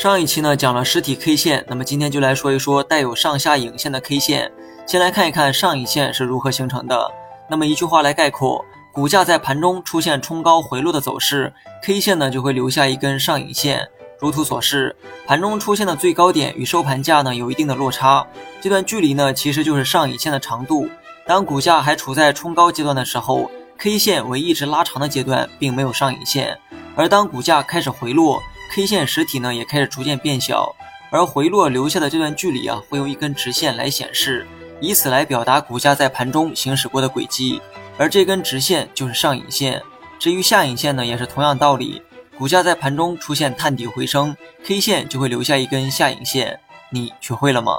上一期呢讲了实体 K 线，那么今天就来说一说带有上下影线的 K 线。先来看一看上影线是如何形成的。那么一句话来概括，股价在盘中出现冲高回落的走势，K 线呢就会留下一根上影线。如图所示，盘中出现的最高点与收盘价呢有一定的落差，这段距离呢其实就是上影线的长度。当股价还处在冲高阶段的时候，K 线为一直拉长的阶段，并没有上影线。而当股价开始回落，K 线实体呢也开始逐渐变小，而回落留下的这段距离啊，会用一根直线来显示，以此来表达股价在盘中行驶过的轨迹。而这根直线就是上影线。至于下影线呢，也是同样道理，股价在盘中出现探底回升，K 线就会留下一根下影线。你学会了吗？